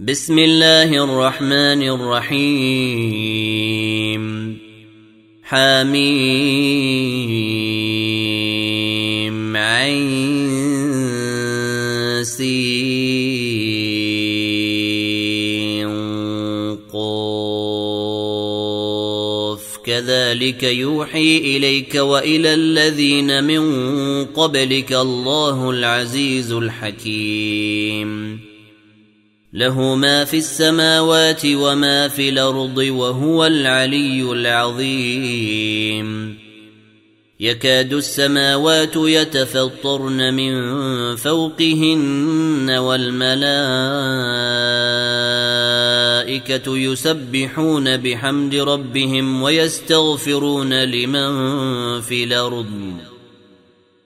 بسم الله الرحمن الرحيم. حميم. كذلك يوحي إليك وإلى الذين من قبلك الله العزيز الحكيم. له ما في السماوات وما في الأرض وهو العلي العظيم. يكاد السماوات يتفطرن من فوقهن والملائكة يسبحون بحمد ربهم ويستغفرون لمن في الأرض.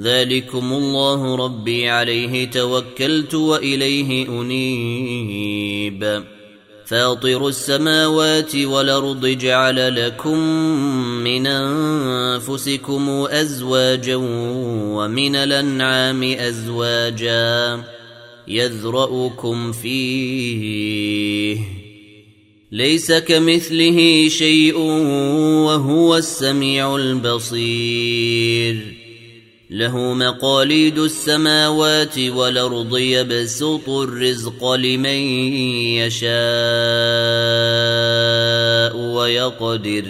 ذلكم الله ربي عليه توكلت واليه انيب. فاطر السماوات والارض جعل لكم من انفسكم ازواجا ومن الانعام ازواجا يذرأكم فيه. ليس كمثله شيء وهو السميع البصير. له مقاليد السماوات والأرض يبسط الرزق لمن يشاء ويقدر.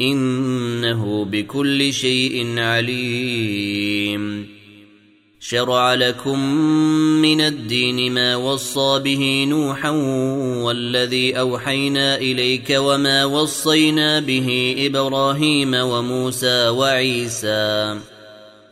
إنه بكل شيء عليم. شرع لكم من الدين ما وصى به نوحا والذي أوحينا إليك وما وصينا به إبراهيم وموسى وعيسى.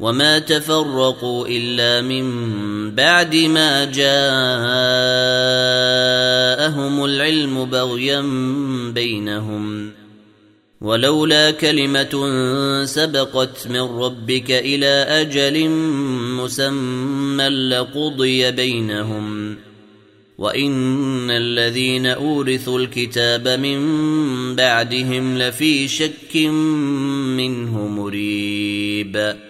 وما تفرقوا الا من بعد ما جاءهم العلم بغيا بينهم ولولا كلمه سبقت من ربك إلى أجل مسمى لقضي بينهم وان الذين اورثوا الكتاب من بعدهم لفي شك منه مريب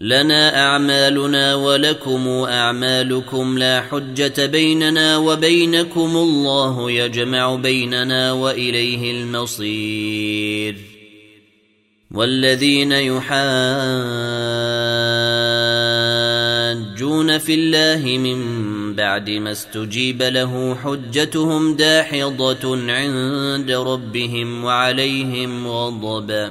لنا أعمالنا ولكم أعمالكم لا حجة بيننا وبينكم الله يجمع بيننا وإليه المصير. والذين يحاجون في الله من بعد ما استجيب له حجتهم داحضة عند ربهم وعليهم غضب.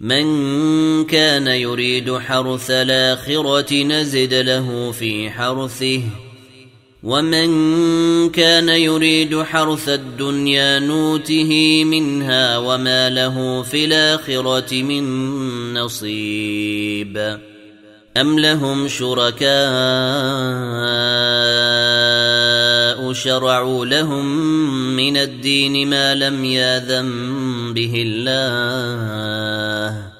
من كان يريد حرث الآخرة نزد له في حرثه ومن كان يريد حرث الدنيا نوته منها وما له في الآخرة من نصيب. أم لهم شركاء شرعوا لهم من الدين ما لم ياذن به الله.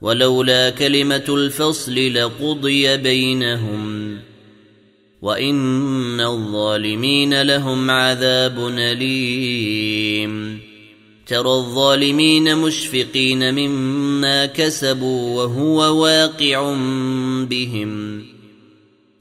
ولولا كلمة الفصل لقضي بينهم. وإن الظالمين لهم عذاب أليم. ترى الظالمين مشفقين مما كسبوا وهو واقع بهم.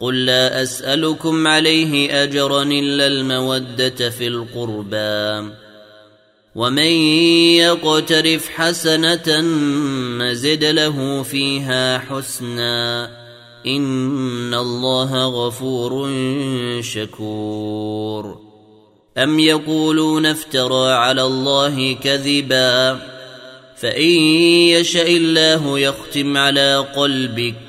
قل لا أسألكم عليه أجرا إلا المودة في القربى. ومن يقترف حسنة نزد له فيها حسنا. إن الله غفور شكور. أم يقولون افترى على الله كذبا؟ فإن يشأ الله يختم على قلبك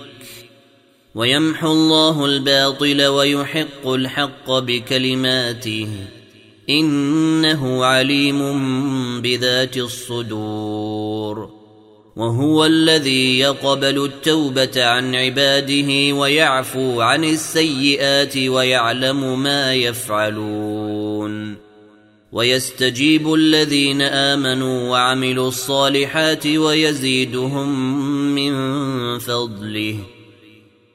ويمحو الله الباطل ويحق الحق بكلماته. إنه عليم بذات الصدور. وهو الذي يقبل التوبة عن عباده ويعفو عن السيئات ويعلم ما يفعلون. ويستجيب الذين آمنوا وعملوا الصالحات ويزيدهم من فضله.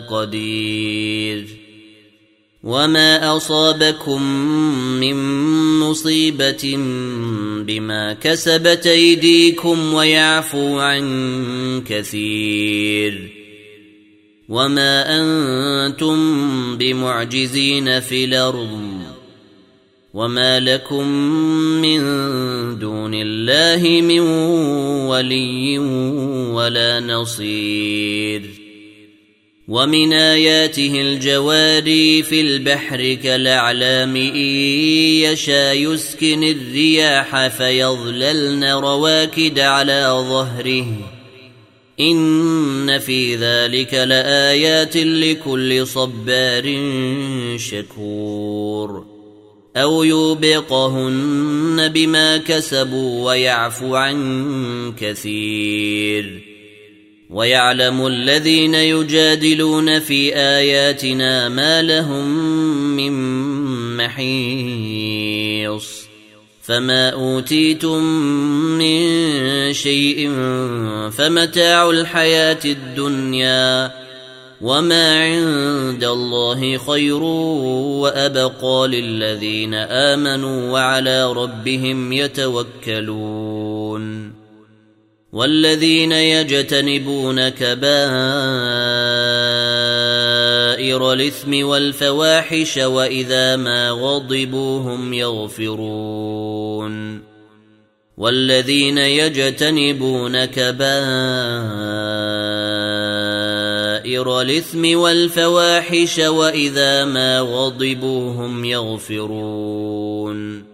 قدير. وما اصابكم من مصيبه بما كسبت ايديكم ويعفو عن كثير. وما أنتم بمعجزين في الأرض. وما لكم من دون الله من ولي ولا نصير. ومن آياته الجواري في البحر كالأعلام إن يشا يسكن الرياح فيظللن رواكد على ظهره. إن في ذلك لآيات لكل صبار شكور. أو يوبقهن بما كسبوا ويعفو عن كثير. ويعلم الذين يجادلون في آياتنا ما لهم من محيص فما أوتيتم من شيء فمتاع الحياة الدنيا وما عند الله خير وأبقى للذين آمنوا وعلى ربهم يتوكلون والذين يجتنبون كبائر الإثم والفواحش وإذا ما غضبوا هم يغفرون والذين يجتنبون كبائر الإثم والفواحش وإذا ما غضبوا هم يغفرون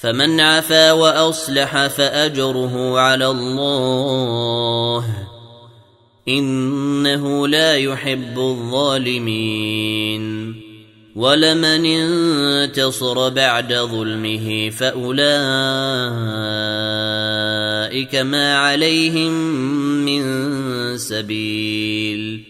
فمن عفا وأصلح فأجره على الله. إنه لا يحب الظالمين. ولمن انتصر بعد ظلمه فأولئك ما عليهم من سبيل.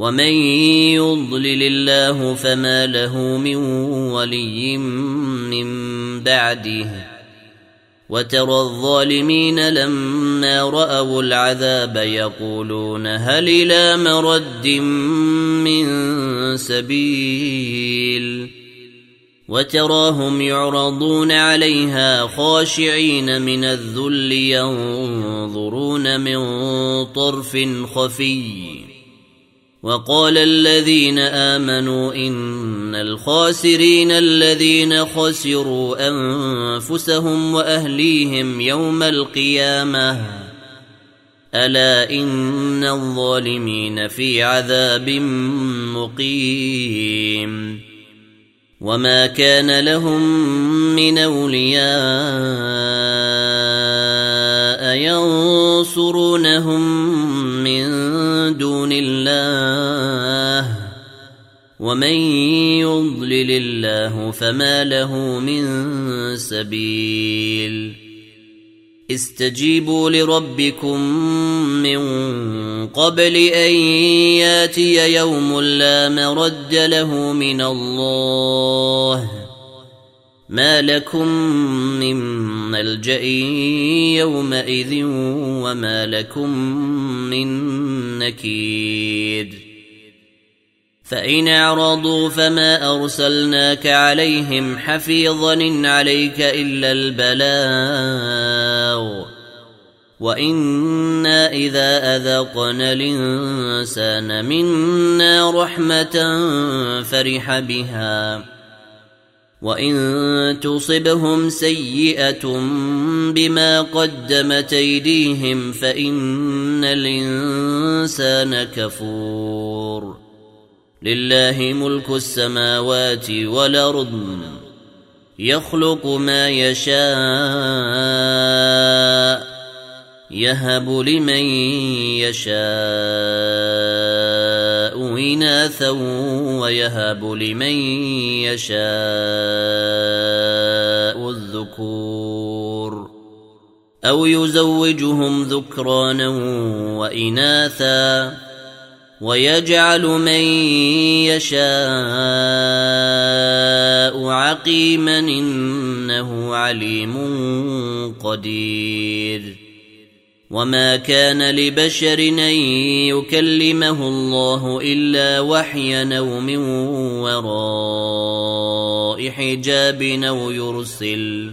ومن يضلل الله فما له من ولي من بعده وترى الظالمين لما راوا العذاب يقولون هل إلى مرد من سبيل وتراهم يعرضون عليها خاشعين من الذل ينظرون من طرف خفي وقال الذين آمنوا إن الخاسرين الذين خسروا أنفسهم وأهليهم يوم القيامة. ألا إن الظالمين في عذاب مقيم. وما كان لهم من أولياء ومن يضلل الله فما له من سبيل استجيبوا لربكم من قبل ان ياتي يوم لا مرد له من الله ما لكم من ملجا يومئذ وما لكم من نكير فإن أعرضوا فما أرسلناك عليهم حفيظا عليك إلا البلاغ. وإنا إذا أذقنا الإنسان منا رحمة فرح بها. وإن تصبهم سيئة بما قدمت أيديهم فإن الإنسان كفور. لله ملك السماوات والأرض يخلق ما يشاء يهب لمن يشاء إناثا ويهب لمن يشاء الذكور أو يزوجهم ذكرانا وإناثا ويجعل من يشاء عقيما إنه عليم قدير. وما كان لبشر أن يكلمه الله إلا وحيا أو من وراء حجاب أو يرسل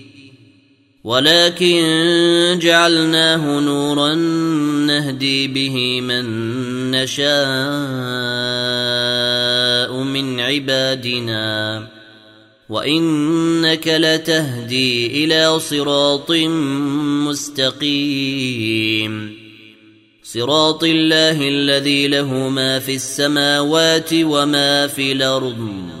ولكن جعلناه نورا نهدي به من نشاء من عبادنا. وإنك لتهدي إلى صراط مستقيم. صراط الله الذي له ما في السماوات وما في الأرض.